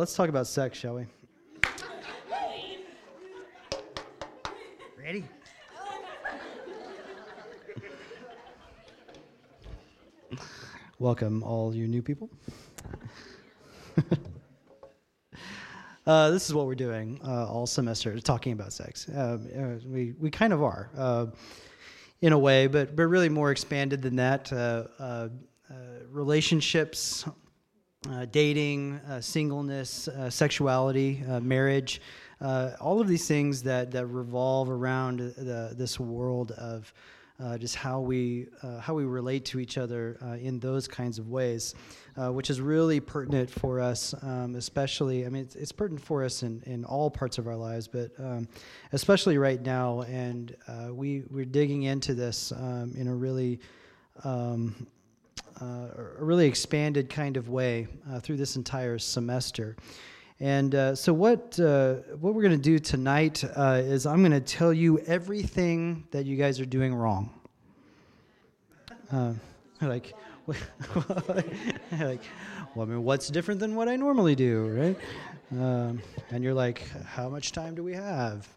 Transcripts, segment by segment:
Let's talk about sex, shall we? Ready? Welcome, all you new people. uh, this is what we're doing uh, all semester, talking about sex. Um, uh, we, we kind of are, uh, in a way, but, but really more expanded than that. Uh, uh, relationships, uh, dating, uh, singleness, uh, sexuality, uh, marriage, uh, all of these things that, that revolve around the, this world of uh, just how we how we relate to each other in those kinds of ways, which is really pertinent for us, um, especially. I mean, it's, it's, pertinent for us in, in all parts of our lives, but um, especially right now. And we we're digging into this um, in a really um, a really expanded kind of way uh, through this entire semester. And uh, so, what uh, what we're going to do tonight uh, is I'm going to tell you everything that you guys are doing wrong. Uh, like, like, well, I mean, what's different than what I normally do, right? Um, and you're like, how much time do we have?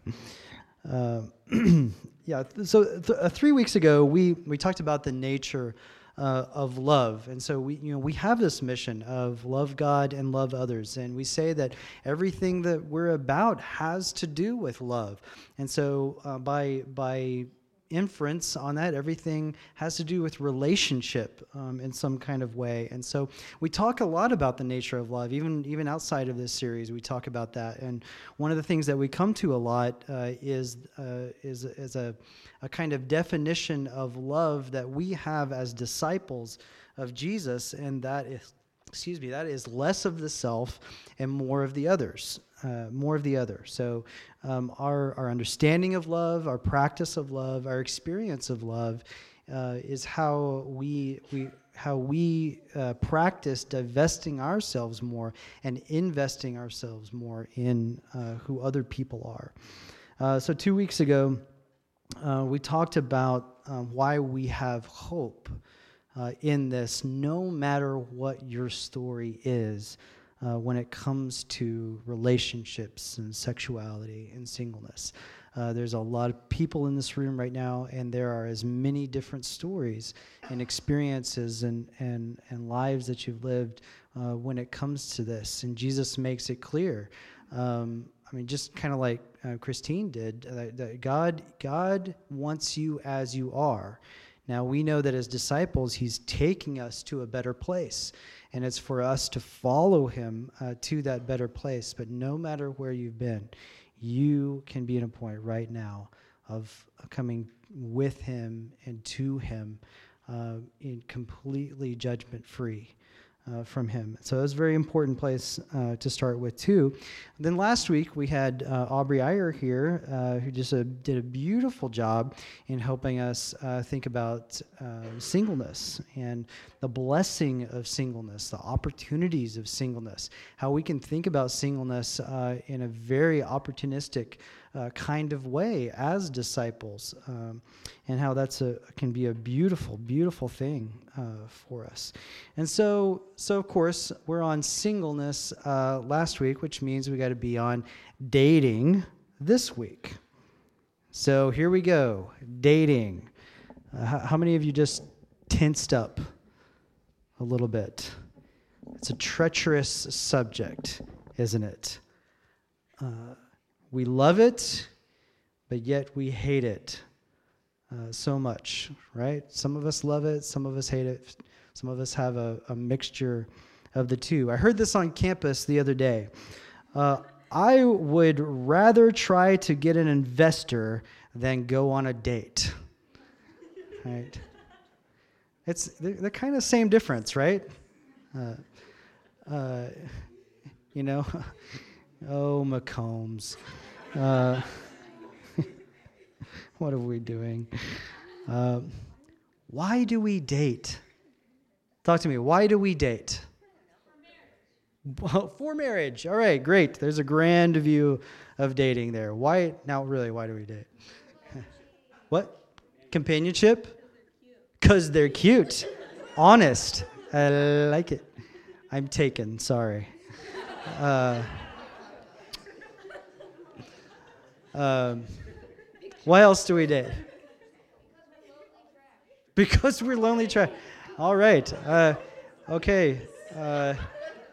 yeah. So th- three weeks ago, we we talked about the nature uh, of love. And so we, you know, we have this mission of love God and love others. And we say that everything that we're about has to do with love. And so uh, by, by inference on that. Everything has to do with relationship um, in some kind of way. And so we talk a lot about the nature of love, even even outside of this series. We talk about that. And one of the things that we come to a lot uh, is uh, is is a a kind of definition of love that we have as disciples of Jesus, and that is excuse me, that is less of the self and more of the others, uh, more of the other. So, um, our, our understanding of love, our practice of love, our experience of love uh, is how we, we, how we uh, practice divesting ourselves more and investing ourselves more in uh, who other people are. Uh, so, two weeks ago, uh, we talked about um, why we have hope in this, no matter what your story is uh, when it comes to relationships and sexuality and singleness. Uh, there's a lot of people in this room right now, and there are as many different stories and experiences and, and, and lives that you've lived uh, when it comes to this. And Jesus makes it clear. Um, I mean, just kind of like uh, Christine did, that God, God wants you as you are. Now we know that as disciples, He's taking us to a better place, and it's for us to follow Him uh, to that better place. But no matter where you've been, you can be in a point right now of coming with Him and to Him uh, in completely judgment free uh, from him. So it was a very important place uh, to start with, too. And then last week we had uh, Aubrey Iyer here, uh, who just uh, did a beautiful job in helping us uh, think about singleness and the blessing of singleness, the opportunities of singleness, how we can think about singleness in a very opportunistic uh, kind of way as disciples, um, and how that's a can be a beautiful, beautiful thing uh, for us. And so, so of course, we're on singleness uh, last week, which means we got to be on dating this week. So here we go, dating. Uh, how, how many of you just tensed up a little bit? It's a treacherous subject, isn't it? Uh, we love it, but yet we hate it uh, so much, right? Some of us love it, some of us hate it, some of us have a, a mixture of the two. I heard this on campus the other day. Uh, I would rather try to get an investor than go on a date. Right? It's the, kind of same difference, right? Uh, uh, you know, oh, McCombs. Uh, what are we doing? Uh, why do we date? Talk to me. Why do we date? Well, for marriage. All right, great. There's a grand view of dating there. Why now? Really, why do we date? what? Companionship? Because they're cute. Honest. I like it. I'm taken. Sorry. Uh, um, why else do we date? Because we're lonely trash. All right. Uh, okay. Uh,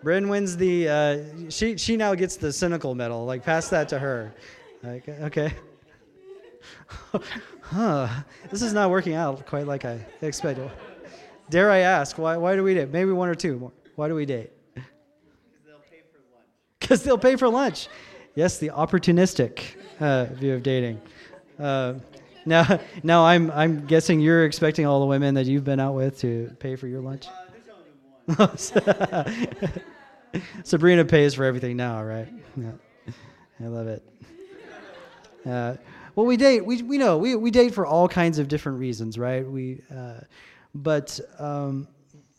Bryn wins the. Uh, she she now gets the cynical medal. Like pass that to her. Like, okay. huh. This is not working out quite like I expected. Dare I ask why? Why do we date? Maybe one or two more. Why do we date? Because they'll pay for lunch. Because they'll pay for lunch. Yes, the opportunistic uh, view of dating. Uh, now, now I'm I'm guessing you're expecting all the women that you've been out with to pay for your lunch. Sabrina pays for everything now, right? Yeah. I love it. Uh, well, we date. We, we know we, we date for all kinds of different reasons, right? We, uh, but um,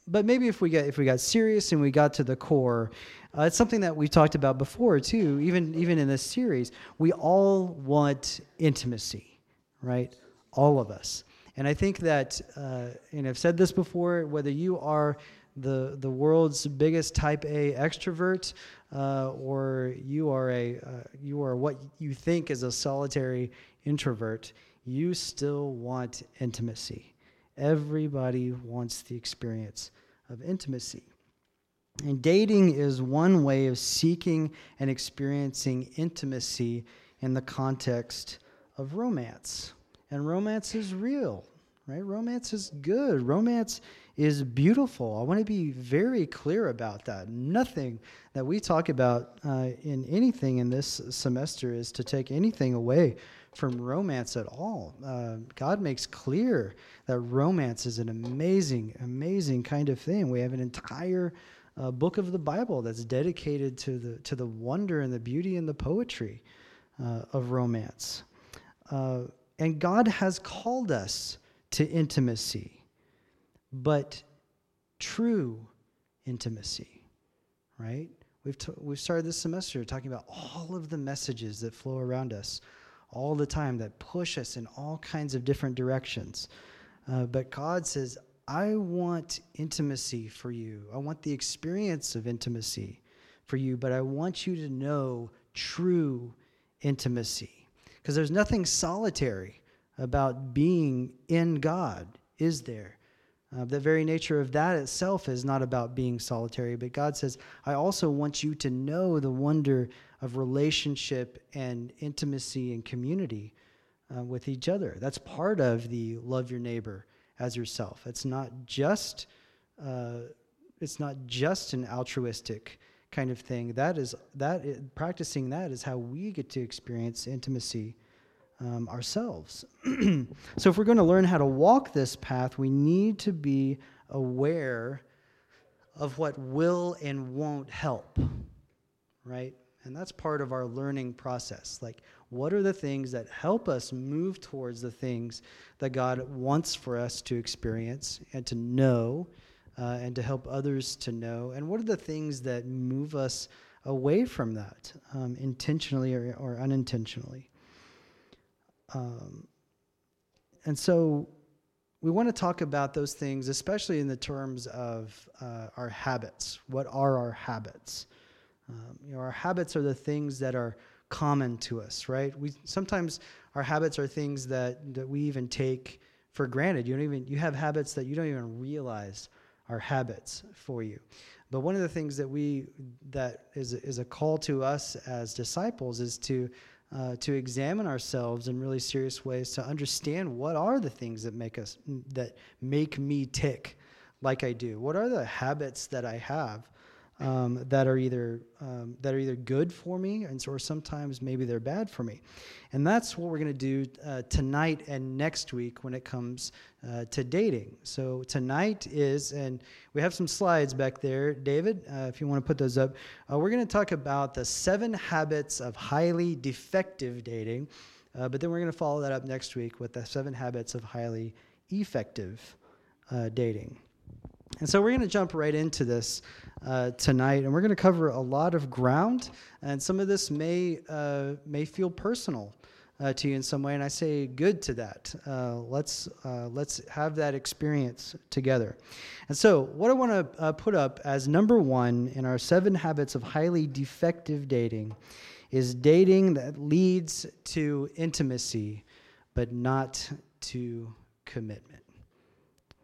but maybe if we get if we got serious and we got to the core, uh, it's something that we've talked about before too. Even even in this series, we all want intimacy, right? All of us. And I think that, uh, and I've said this before, whether you are the the world's biggest type A extrovert, uh, or you are a uh, you are what you think is a solitary introvert, you still want intimacy. Everybody wants the experience of intimacy. And dating is one way of seeking and experiencing intimacy in the context of romance. And romance is real, right? Romance is good. Romance is beautiful. I want to be very clear about that. Nothing that we talk about uh, in anything in this semester is to take anything away from romance at all. Uh, God makes clear that romance is an amazing, amazing kind of thing. We have an entire uh, book of the Bible that's dedicated to the to the wonder and the beauty and the poetry uh, of romance. Uh, and God has called us to intimacy, but true intimacy, right? We've, t- we've started this semester talking about all of the messages that flow around us all the time that push us in all kinds of different directions. Uh, but God says, I want intimacy for you. I want the experience of intimacy for you, but I want you to know true intimacy. Because there's nothing solitary about being in God, is there? Uh, the very nature of that itself is not about being solitary, but God says, I also want you to know the wonder of relationship and intimacy and community uh, with each other. That's part of the love your neighbor as yourself. It's not just uh, it's not just an altruistic kind of thing. That is that is, practicing that is how we get to experience intimacy um, ourselves. so if we're going to learn how to walk this path, we need to be aware of what will and won't help, right? And that's part of our learning process. Like, what are the things that help us move towards the things that God wants for us to experience and to know uh, and to help others to know? And what are the things that move us away from that, um, intentionally or, or unintentionally? Um, and so we want to talk about those things, especially in the terms of uh, our habits. What are our habits? Um, you know, our habits are the things that are common to us, right? We sometimes our habits are things that that we even take for granted. You don't even you have habits that you don't even realize are habits for you. But one of the things that we that is is a call to us as disciples is to uh, to examine ourselves in really serious ways to understand what are the things that make us that make me tick like I do. What are the habits that I have um, that are either um, that are either good for me, and or sometimes maybe they're bad for me, and that's what we're going to do uh, tonight and next week when it comes uh, to dating. So tonight is, and we have some slides back there, David, uh, if you want to put those up. Uh, we're going to talk about the seven habits of highly defective dating, uh, but then we're going to follow that up next week with the seven habits of highly effective uh, dating. And so we're going to jump right into this uh, tonight, and we're going to cover a lot of ground. And some of this may uh, may feel personal uh, to you in some way, and I say good to that. Uh, let's uh, let's have that experience together. And so, what I want to uh, put up as number one in our seven habits of highly defective dating is dating that leads to intimacy, but not to commitment.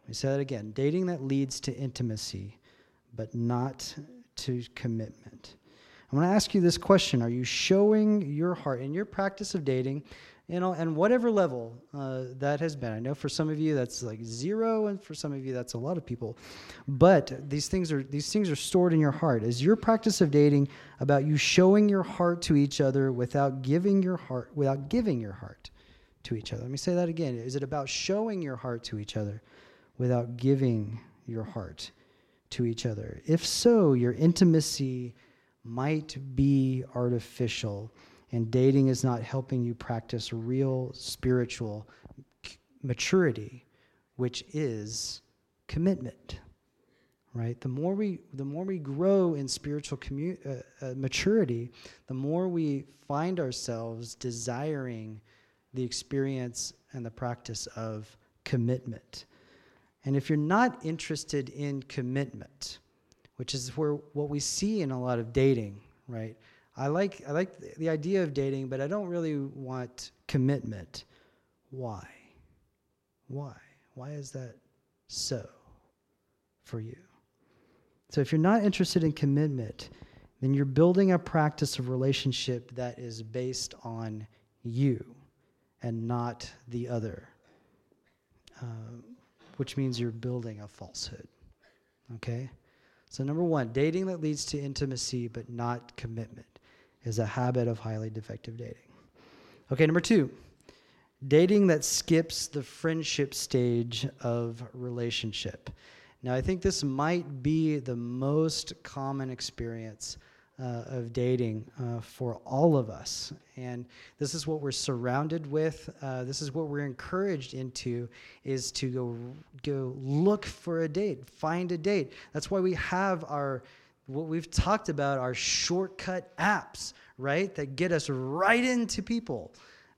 Me say that again: dating that leads to intimacy, but not to commitment. I want to ask you this question Are you showing your heart in your practice of dating, you know, and whatever level uh, that has been? I know for some of you that's like zero, and for some of you that's a lot of people. But these things are these things are stored in your heart. Is your practice of dating about you showing your heart to each other without giving your heart without giving your heart to each other? Let me say that again. Is it about showing your heart to each other without giving your heart to each other? If so, your intimacy might be artificial, and dating is not helping you practice real spiritual maturity, which is commitment. Right? The more we the more we grow in spiritual commu- uh, uh, maturity, the more we find ourselves desiring the experience and the practice of commitment. And if you're not interested in commitment, which is where what we see in a lot of dating, right? I like I like the idea of dating, but I don't really want commitment. Why? Why? Why is that so for you? So if you're not interested in commitment, then you're building a practice of relationship that is based on you and not the other, uh, which means you're building a falsehood. Okay? So, number one, dating that leads to intimacy but not commitment is a habit of highly defective dating. Okay, number two, dating that skips the friendship stage of relationship. Now, I think this might be the most common experience uh, of dating uh, for all of us. And this is what we're surrounded with. Uh, this is what we're encouraged into is to go go look for a date, find a date. That's why we have our what we've talked about our shortcut apps, right? That get us right into people.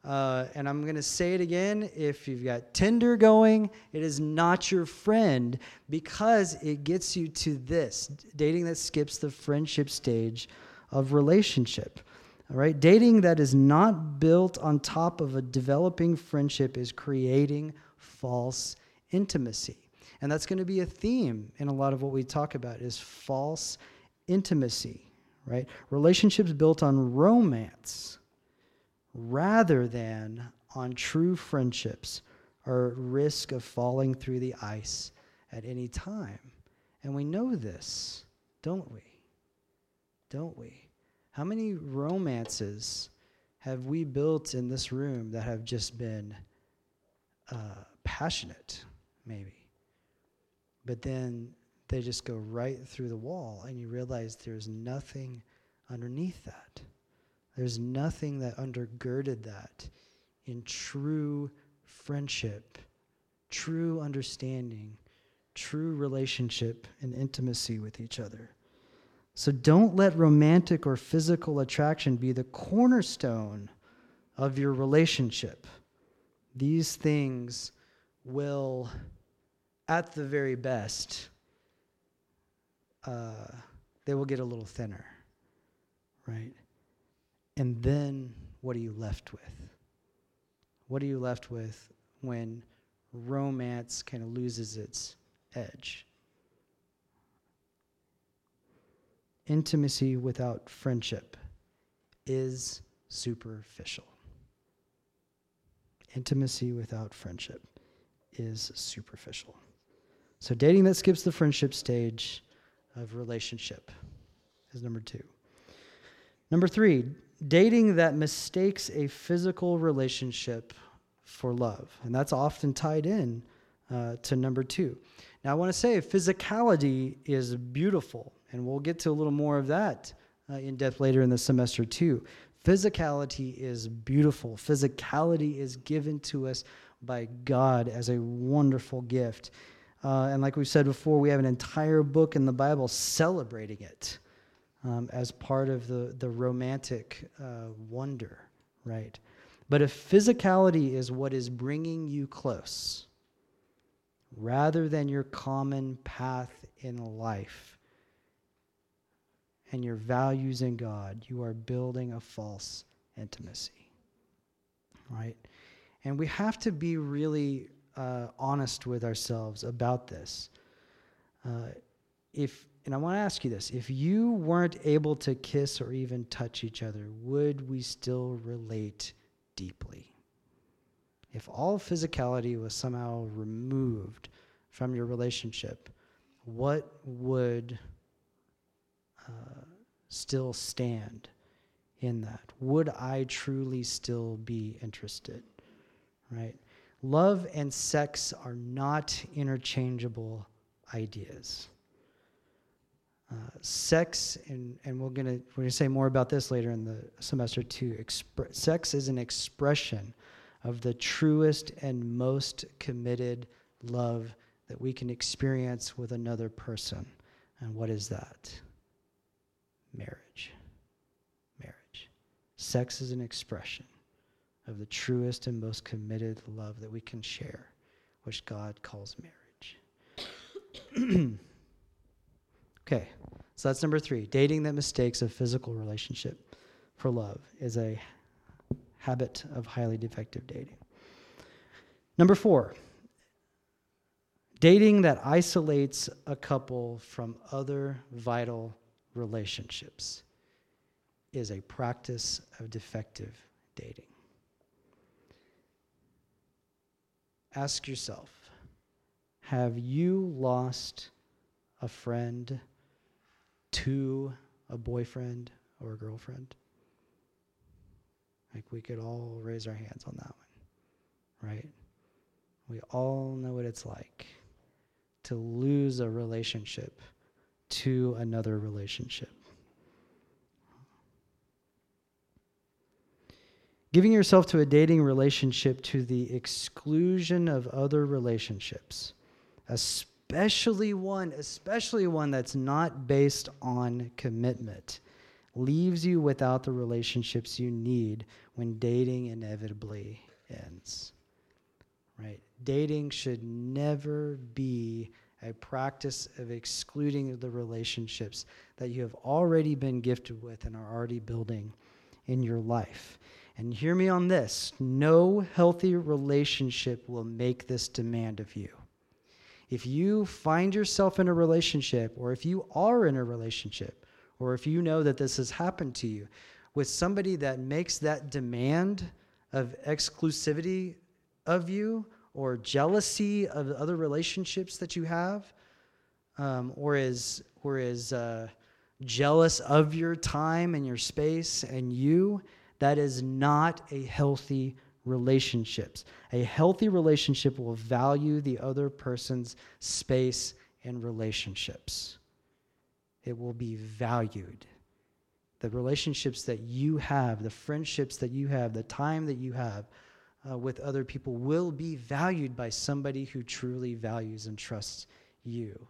Uh, and I'm going to say it again if you've got Tinder going, it is not your friend because it gets you to this dating that skips the friendship stage of relationship. All right? Dating that is not built on top of a developing friendship is creating false intimacy. And that's going to be a theme in a lot of what we talk about is false intimacy, right? Relationships built on romance rather than on true friendships at risk of falling through the ice at any time. And we know this, don't we? Don't we? How many romances have we built in this room that have just been uh, passionate, maybe? But then they just go right through the wall, and you realize there's nothing underneath that. There's nothing that undergirded that in true friendship, true understanding, true relationship and intimacy with each other. So don't let romantic or physical attraction be the cornerstone of your relationship. These things will, at the very best, uh, they will get a little thinner, right? And then what are you left with? What are you left with when romance kind of loses its edge? Intimacy without friendship is superficial. Intimacy without friendship is superficial. So, dating that skips the friendship stage of relationship is number two. Number three, dating that mistakes a physical relationship for love. And that's often tied in uh, to number two. Now, I want to say physicality is beautiful, and we'll get to a little more of that uh, in depth later in the semester, too. Physicality is beautiful, physicality is given to us by God as a wonderful gift. Uh, and like we said before, we have an entire book in the Bible celebrating it um, as part of the, the romantic uh, wonder, right? But if physicality is what is bringing you close, rather than your common path in life and your values in God, you are building a false intimacy. Right? And we have to be really uh, honest with ourselves about this. Uh, if and I want to ask you this if you weren't able to kiss or even touch each other, would we still relate deeply? If all physicality was somehow removed from your relationship, what would uh, still stand in that? Would I truly still be interested? Right? Love and sex are not interchangeable ideas. Sex, and, and we're gonna we're gonna say more about this later in the semester too. Expre- sex is an expression of the truest and most committed love that we can experience with another person. And what is that? Marriage. Marriage. Sex is an expression of the truest and most committed love that we can share, which God calls marriage. Okay, so that's number three. Dating that mistakes a physical relationship for love is a habit of highly defective dating. Number four, dating that isolates a couple from other vital relationships is a practice of defective dating. Ask yourself have you lost a friend? to a boyfriend or a girlfriend? Like we could all raise our hands on that one, right? We all know what it's like to lose a relationship to another relationship. Giving yourself to a dating relationship to the exclusion of other relationships, especially especially one, especially one that's not based on commitment, leaves you without the relationships you need when dating inevitably ends. Right? Dating should never be a practice of excluding the relationships that you have already been gifted with and are already building in your life. And hear me on this no healthy relationship will make this demand of you if you find yourself in a relationship, or if you are in a relationship, or if you know that this has happened to you with somebody that makes that demand of exclusivity of you, or jealousy of other relationships that you have, um, or is or is uh, jealous of your time and your space and you, that is not a healthy relationships. A healthy relationship will value the other person's space and relationships. It will be valued. The relationships that you have, the friendships that you have, the time that you have uh, with other people will be valued by somebody who truly values and trusts you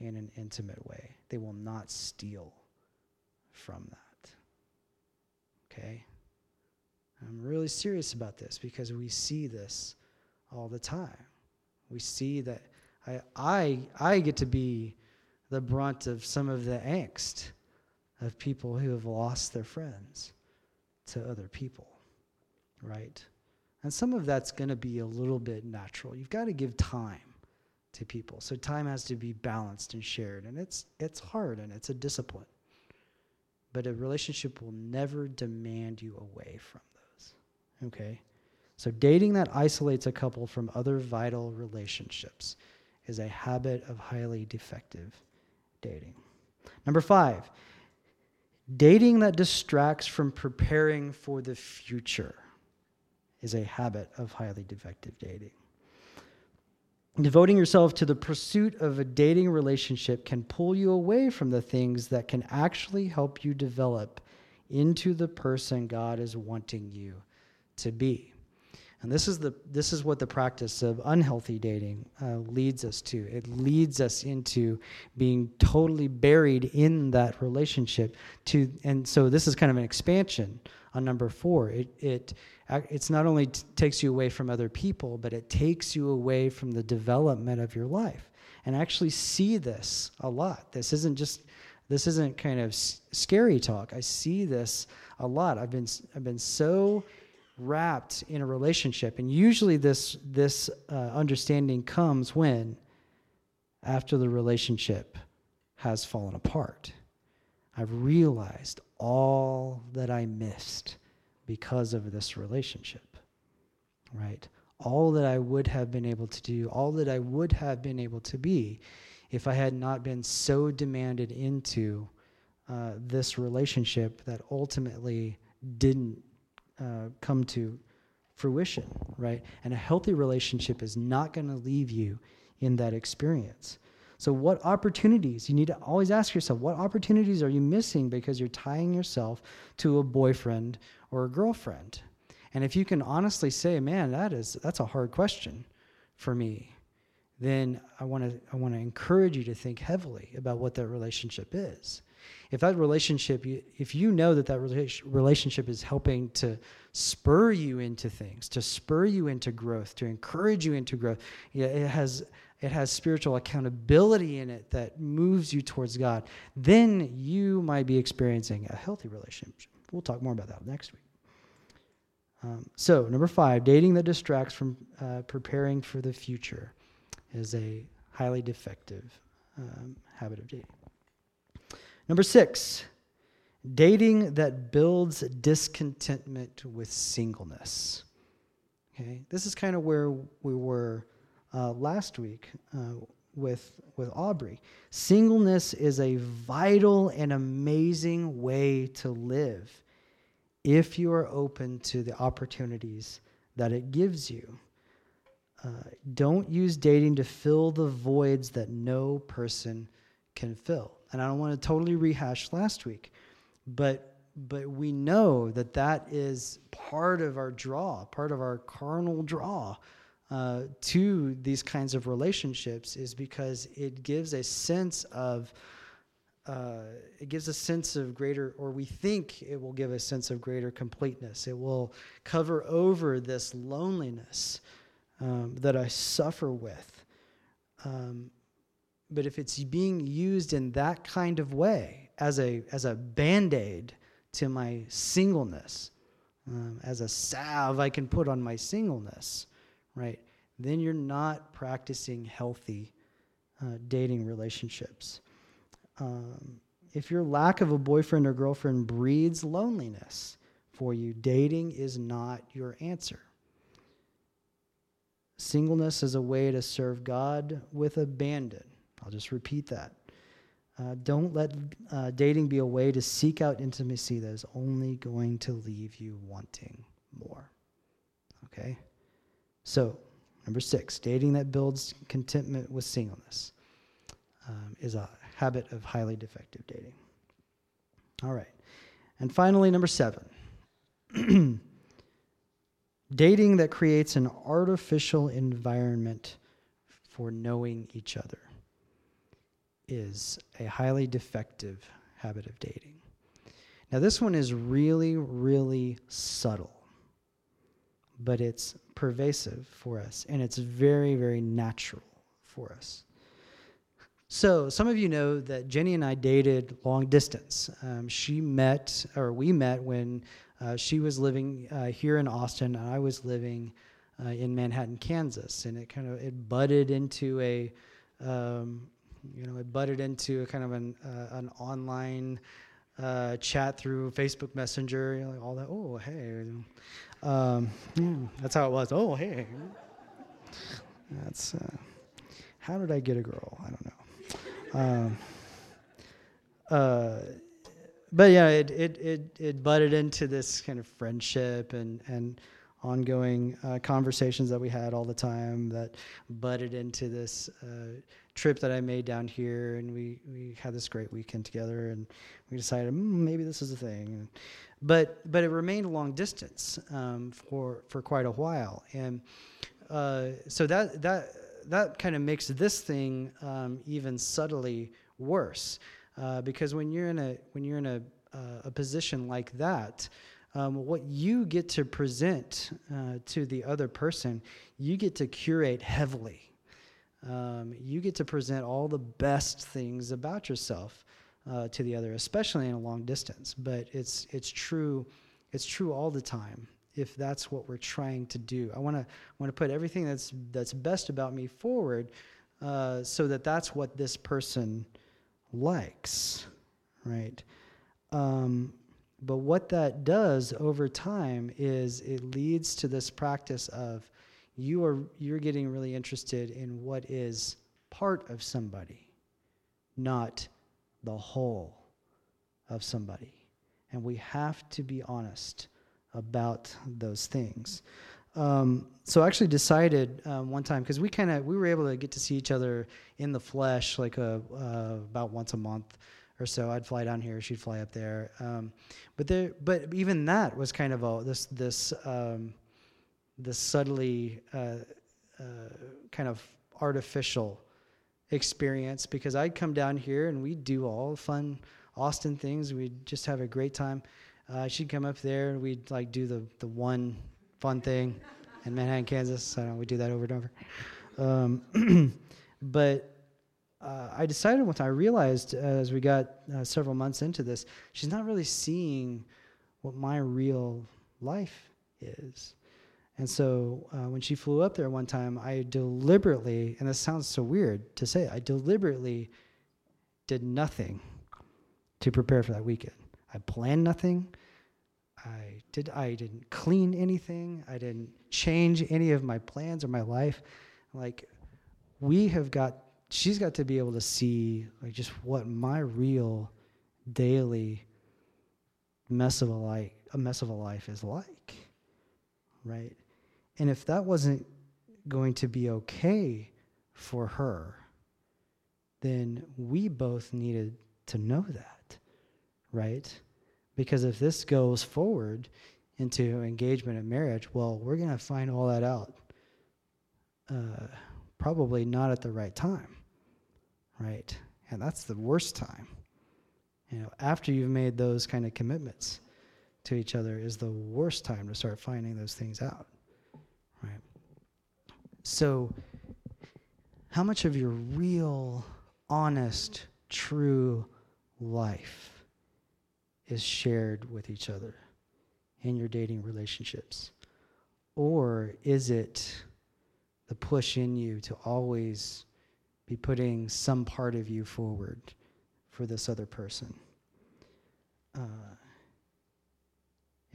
in an intimate way. They will not steal from that. Okay? I'm really serious about this because we see this all the time. We see that I, I, I get to be the brunt of some of the angst of people who have lost their friends to other people, right? And some of that's going to be a little bit natural. You've got to give time to people. So time has to be balanced and shared. And it's, it's hard and it's a discipline. But a relationship will never demand you away from Okay? So, dating that isolates a couple from other vital relationships is a habit of highly defective dating. Number five, dating that distracts from preparing for the future is a habit of highly defective dating. Devoting yourself to the pursuit of a dating relationship can pull you away from the things that can actually help you develop into the person God is wanting you to be. And this is the this is what the practice of unhealthy dating uh, leads us to. It leads us into being totally buried in that relationship. To and so this is kind of an expansion on number four. It it it's not only t- takes you away from other people, but it takes you away from the development of your life. And I actually see this a lot. This isn't just this isn't kind of scary talk. I see this a lot. I've been I've been so wrapped in a relationship. And usually this this uh, understanding comes when? After the relationship has fallen apart. I've realized all that i missed because of this relationship right? All that i would have been able to do all that i would have been able to be if i had not been so demanded into uh, this relationship that ultimately didn't uh, come to fruition, right? And a healthy relationship is not going to leave you in that experience. So, what opportunities? You need to always ask yourself, what opportunities are you missing because you're tying yourself to a boyfriend or a girlfriend? And if you can honestly say, man, that is that's a hard question for me, then I want to I want to encourage you to think heavily about what that relationship is if that relationship if you know that that relationship is helping to spur you into things to spur you into growth to encourage you into growth it has it has spiritual accountability in it that moves you towards god then you might be experiencing a healthy relationship. We'll talk more about that next week. Um, so number five dating that distracts from uh, preparing for the future is a highly defective um, habit of dating Number six, dating that builds discontentment with singleness. Okay, this is kind of where we were uh, last week uh, with with Aubrey. Singleness is a vital and amazing way to live if you are open to the opportunities that it gives you. Uh, don't use dating to fill the voids that no person can fill and I don't want to totally rehash last week, but but we know that that is part of our draw, part of our carnal draw uh, to these kinds of relationships, is because it gives a sense of uh, it gives a sense of greater, or we think it will give a sense of greater completeness. It will cover over this loneliness um, that I suffer with. Um, but if it's being used in that kind of way, as a, as a band aid to my singleness, um, as a salve I can put on my singleness, right? Then you're not practicing healthy uh, dating relationships. Um, if your lack of a boyfriend or girlfriend breeds loneliness for you, dating is not your answer. Singleness is a way to serve God with abandon I'll just repeat that. Uh, don't let uh, dating be a way to seek out intimacy that is only going to leave you wanting more. Okay? So, number six, dating that builds contentment with singleness um, is a habit of highly defective dating. All right. And finally, number seven, dating that creates an artificial environment for knowing each other is a highly defective habit of dating. Now, this one is really, really subtle, but it's pervasive for us, and it's very, very natural for us. So, some of you know that Jenny and I dated long distance. Um, she met, or we met, when uh, she was living uh, here in Austin, and I was living uh, in Manhattan, Kansas, and it kind of it budded into a um, you know, it butted into a kind of an, uh, an online uh, chat through Facebook Messenger, you know, all that. Oh, hey. Um, yeah, that's how it was. Oh, hey. That's, uh, how did I get a girl? I don't know. Um, uh, but yeah, it, it, it, it butted into this kind of friendship and, and ongoing uh, conversations that we had all the time that butted into this uh, trip that I made down here, and we we had this great weekend together, and we decided mm, maybe this is a thing, but but it remained long distance um, for for quite a while, and uh, so that that that kind of makes this thing um, even subtly worse, uh, because when you're in a when you're in a uh, a position like that. Um, what you get to present uh, to the other person, you get to curate heavily um, you get to present all the best things about yourself uh, to the other, especially in a long distance. But it's it's true, it's true all the time. If that's what we're trying to do, I want to want to put everything that's that's best about me forward, uh, so that that's what this person likes, right? Um, but what that does over time is it leads to this practice of you are you're getting really interested in what is part of somebody, not the whole of somebody. And we have to be honest about those things. Um, so I actually decided um, one time because we kind of we were able to get to see each other in the flesh like a, uh, about once a month or so. I'd fly down here, she'd fly up there. Um, but there, but even that was kind of a this this um, the subtly uh, uh, kind of artificial experience because I'd come down here and we'd do all fun Austin things. We'd just have a great time. Uh, she'd come up there and we'd like do the, the one fun thing in Manhattan, Kansas. I don't know, we do that over and over. Um, but uh, I decided once I realized as we got uh, several months into this, she's not really seeing what my real life is. And so uh, when she flew up there one time, I deliberately, and this sounds so weird to say, I deliberately did nothing to prepare for that weekend. I planned nothing. I did. I didn't clean anything. I didn't change any of my plans or my life. Like we have got. She's got to be able to see like just what my real daily mess of a life, a mess of a life is like, right? And if that wasn't going to be okay for her, then we both needed to know that, right? Because if this goes forward into engagement and marriage, well, we're going to find all that out uh, probably not at the right time, right? And that's the worst time. You know, after you've made those kind of commitments to each other is the worst time to start finding those things out. So, how much of your real, honest, true life is shared with each other in your dating relationships? Or is it the push in you to always be putting some part of you forward for this other person? Uh,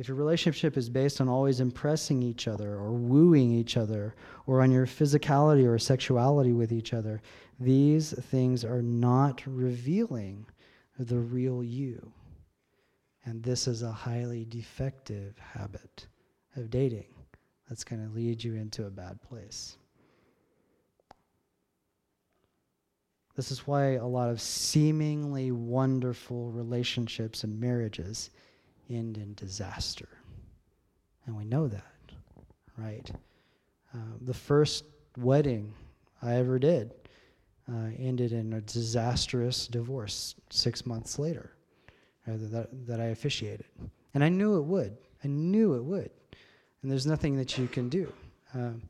if your relationship is based on always impressing each other or wooing each other or on your physicality or sexuality with each other, these things are not revealing the real you. And this is a highly defective habit of dating that's going to lead you into a bad place. This is why a lot of seemingly wonderful relationships and marriages end in disaster. And we know that, right? Uh, the first wedding I ever did uh, ended in a disastrous divorce six months later uh, that, that I officiated. And I knew it would. I knew it would. And there's nothing that you can do um,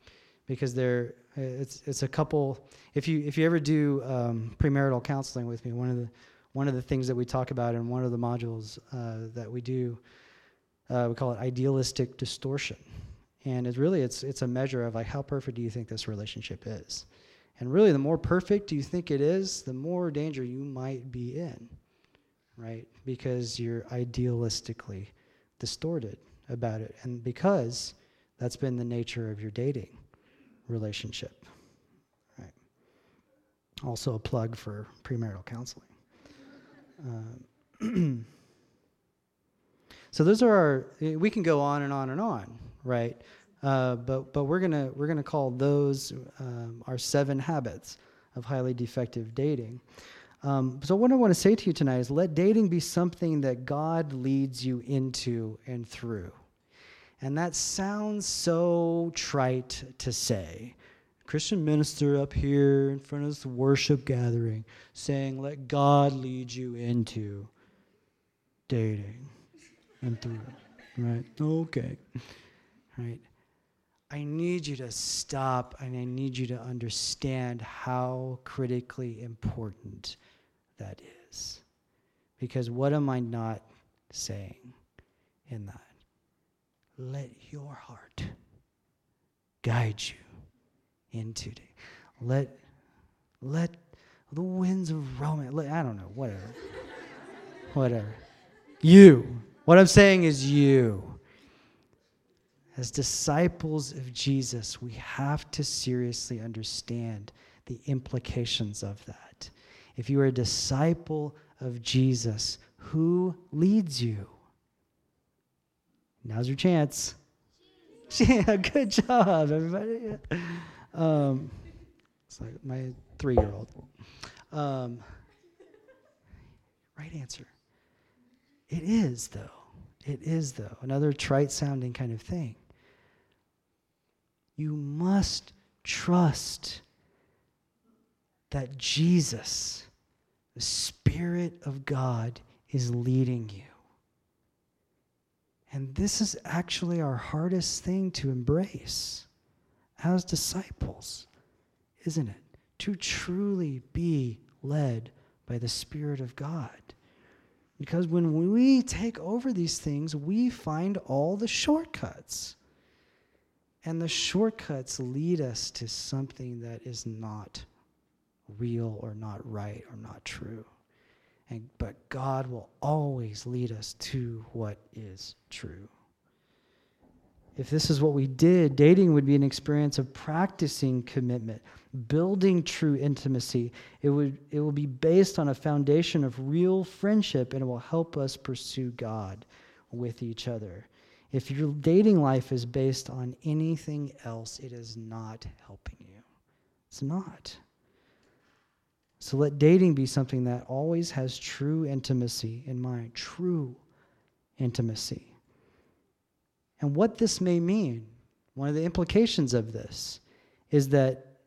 because there, it's, it's a couple. If you, if you ever do um, premarital counseling with me, one of the one of the things that we talk about in one of the modules uh, that we do, uh, we call it idealistic distortion. And it's really it's it's a measure of like how perfect do you think this relationship is, and really the more perfect you think it is, the more danger you might be in, right? Because you're idealistically distorted about it, and because that's been the nature of your dating relationship, right? Also a plug for premarital counseling. Um, so those are our. We can go on and on and on, right? Uh, but but we're gonna we're gonna call those um, our seven habits of highly defective dating. Um, so, what I want to say to you tonight is let dating be something that God leads you into and through. And that sounds so trite to say. Christian minister up here in front of this worship gathering saying, Let God lead you into dating and through. Right? Okay. Right? I need you to stop and I need you to understand how critically important that is. Because what am I not saying in that? Let your heart guide you into it. Let, let the winds of romance, I don't know, whatever. whatever. You. What I'm saying is you. As disciples of Jesus, we have to seriously understand the implications of that. If you are a disciple of Jesus, who leads you? Now's your chance. Yeah, good job, everybody. Um, it's like my three year old. Um, right answer. It is, though. It is, though. Another trite sounding kind of thing. You must trust that Jesus, the Spirit of God, is leading you. And this is actually our hardest thing to embrace as disciples, isn't it? To truly be led by the Spirit of God. Because when we take over these things, we find all the shortcuts. And the shortcuts lead us to something that is not real or not right or not true. And, but God will always lead us to what is true. If this is what we did, dating would be an experience of practicing commitment, building true intimacy. It would it will be based on a foundation of real friendship and it will help us pursue God with each other. If your dating life is based on anything else, it is not helping you. It's not. So let dating be something that always has true intimacy in mind, true intimacy. And what this may mean, one of the implications of this is that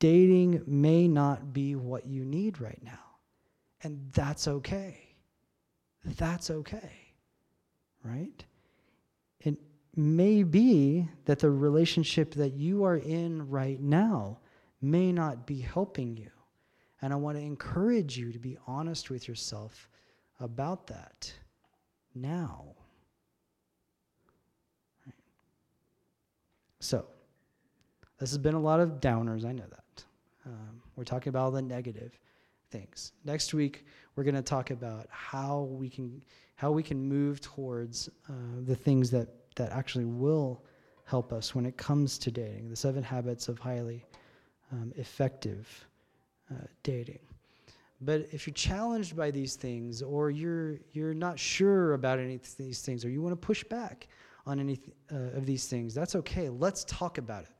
dating may not be what you need right now. And that's okay. That's okay. Right? It may be that the relationship that you are in right now may not be helping you. And I want to encourage you to be honest with yourself about that now. So, this has been a lot of downers, I know that. Um, we're talking about all the negative things. Next week, we're going to talk about how we can how we can move towards uh, the things that that actually will help us when it comes to dating. The seven habits of highly um, effective uh, dating. But if you're challenged by these things, or you're you're not sure about any of these things, or you want to push back on any uh, of these things, that's okay. Let's talk about it.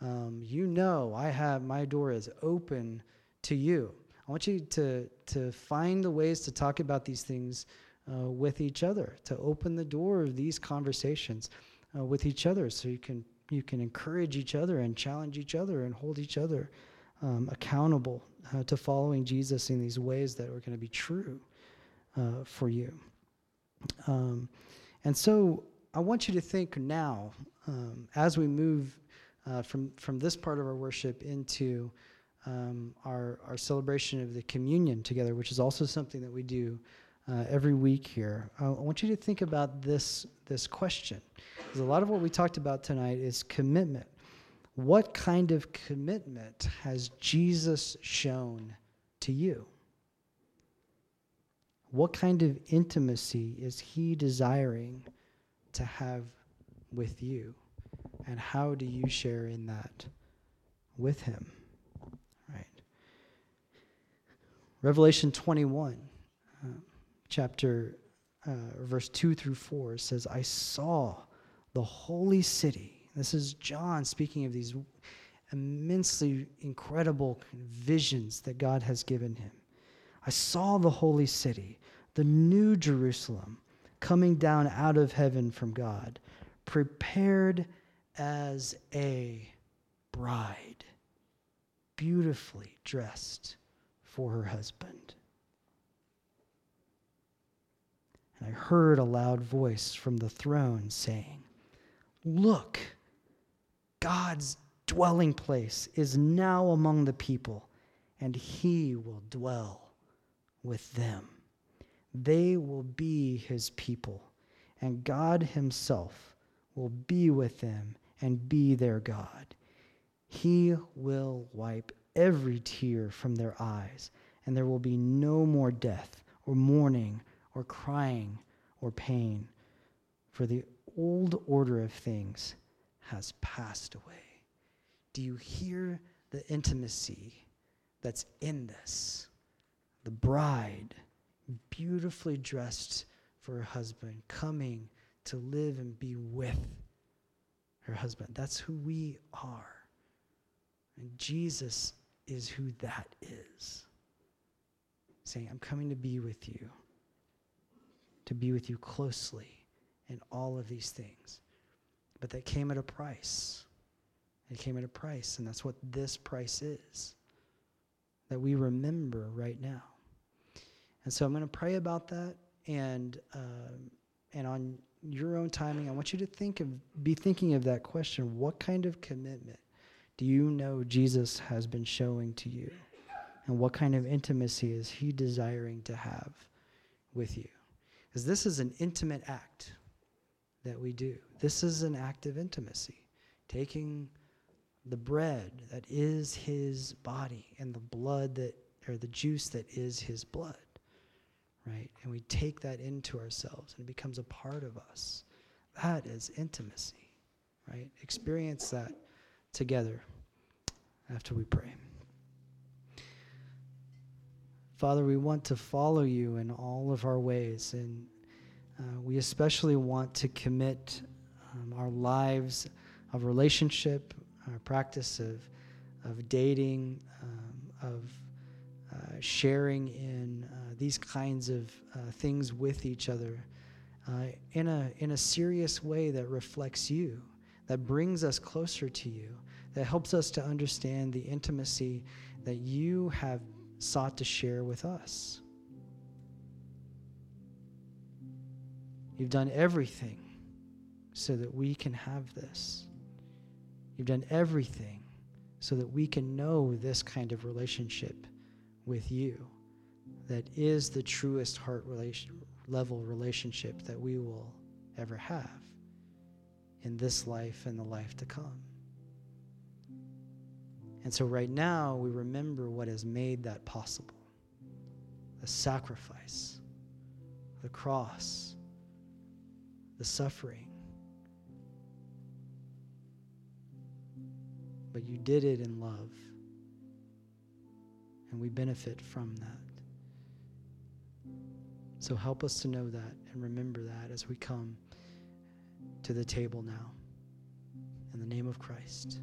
Um, you know, I have my door is open to you. I want you to to find the ways to talk about these things uh, with each other, to open the door of these conversations uh, with each other, so you can you can encourage each other and challenge each other and hold each other um, accountable uh, to following Jesus in these ways that are going to be true uh, for you. Um, and so I want you to think now, um, as we move uh, from, from this part of our worship into um, our, our celebration of the communion together, which is also something that we do uh, every week here. I want you to think about this, this question. Because a lot of what we talked about tonight is commitment. What kind of commitment has Jesus shown to you? What kind of intimacy is he desiring to have with you? And how do you share in that with him? Right. Revelation 21, uh, chapter uh, verse 2 through 4 says, I saw the holy city this is John speaking of these immensely incredible visions that God has given him. I saw the holy city, the new Jerusalem, coming down out of heaven from God, prepared as a bride, beautifully dressed for her husband. And I heard a loud voice from the throne saying, Look, God's dwelling place is now among the people, and he will dwell with them. They will be his people, and God himself will be with them and be their God. He will wipe every tear from their eyes, and there will be no more death or mourning or crying or pain, for the old order of things has passed away. Do you hear the intimacy that's in this? The bride, beautifully dressed for her husband, coming to live and be with her husband. That's who we are. And Jesus is who that is. Saying, I'm coming to be with you, to be with you closely in all of these things. But that came at a price. It came at a price, and that's what this price is that we remember right now. And so I'm going to pray about that, and uh, and on your own timing, I want you to think of be thinking of that question: What kind of commitment do you know Jesus has been showing to you, and what kind of intimacy is He desiring to have with you? Because this is an intimate act that we do. This is an act of intimacy, taking the bread that is his body and the blood that or the juice that is his blood right? And we take that into ourselves and it becomes a part of us. That is intimacy right? Experience that together after we pray. Father we want to follow you in all of our ways and uh, we especially want to commit um, our lives of relationship our practice of, of dating, um, of uh, sharing in uh, these kinds of uh, things with each other uh, in, a, in a serious way that reflects you, that brings us closer to you, that helps us to understand the intimacy that you have sought to share with us. You've done everything so that we can have this. You've done everything so that we can know this kind of relationship with you that is the truest heart relation, level relationship that we will ever have in this life and the life to come. And so, right now, we remember what has made that possible the sacrifice, the cross, the suffering, but you did it in love. And we benefit from that. So help us to know that and remember that as we come to the table now. In the name of Christ.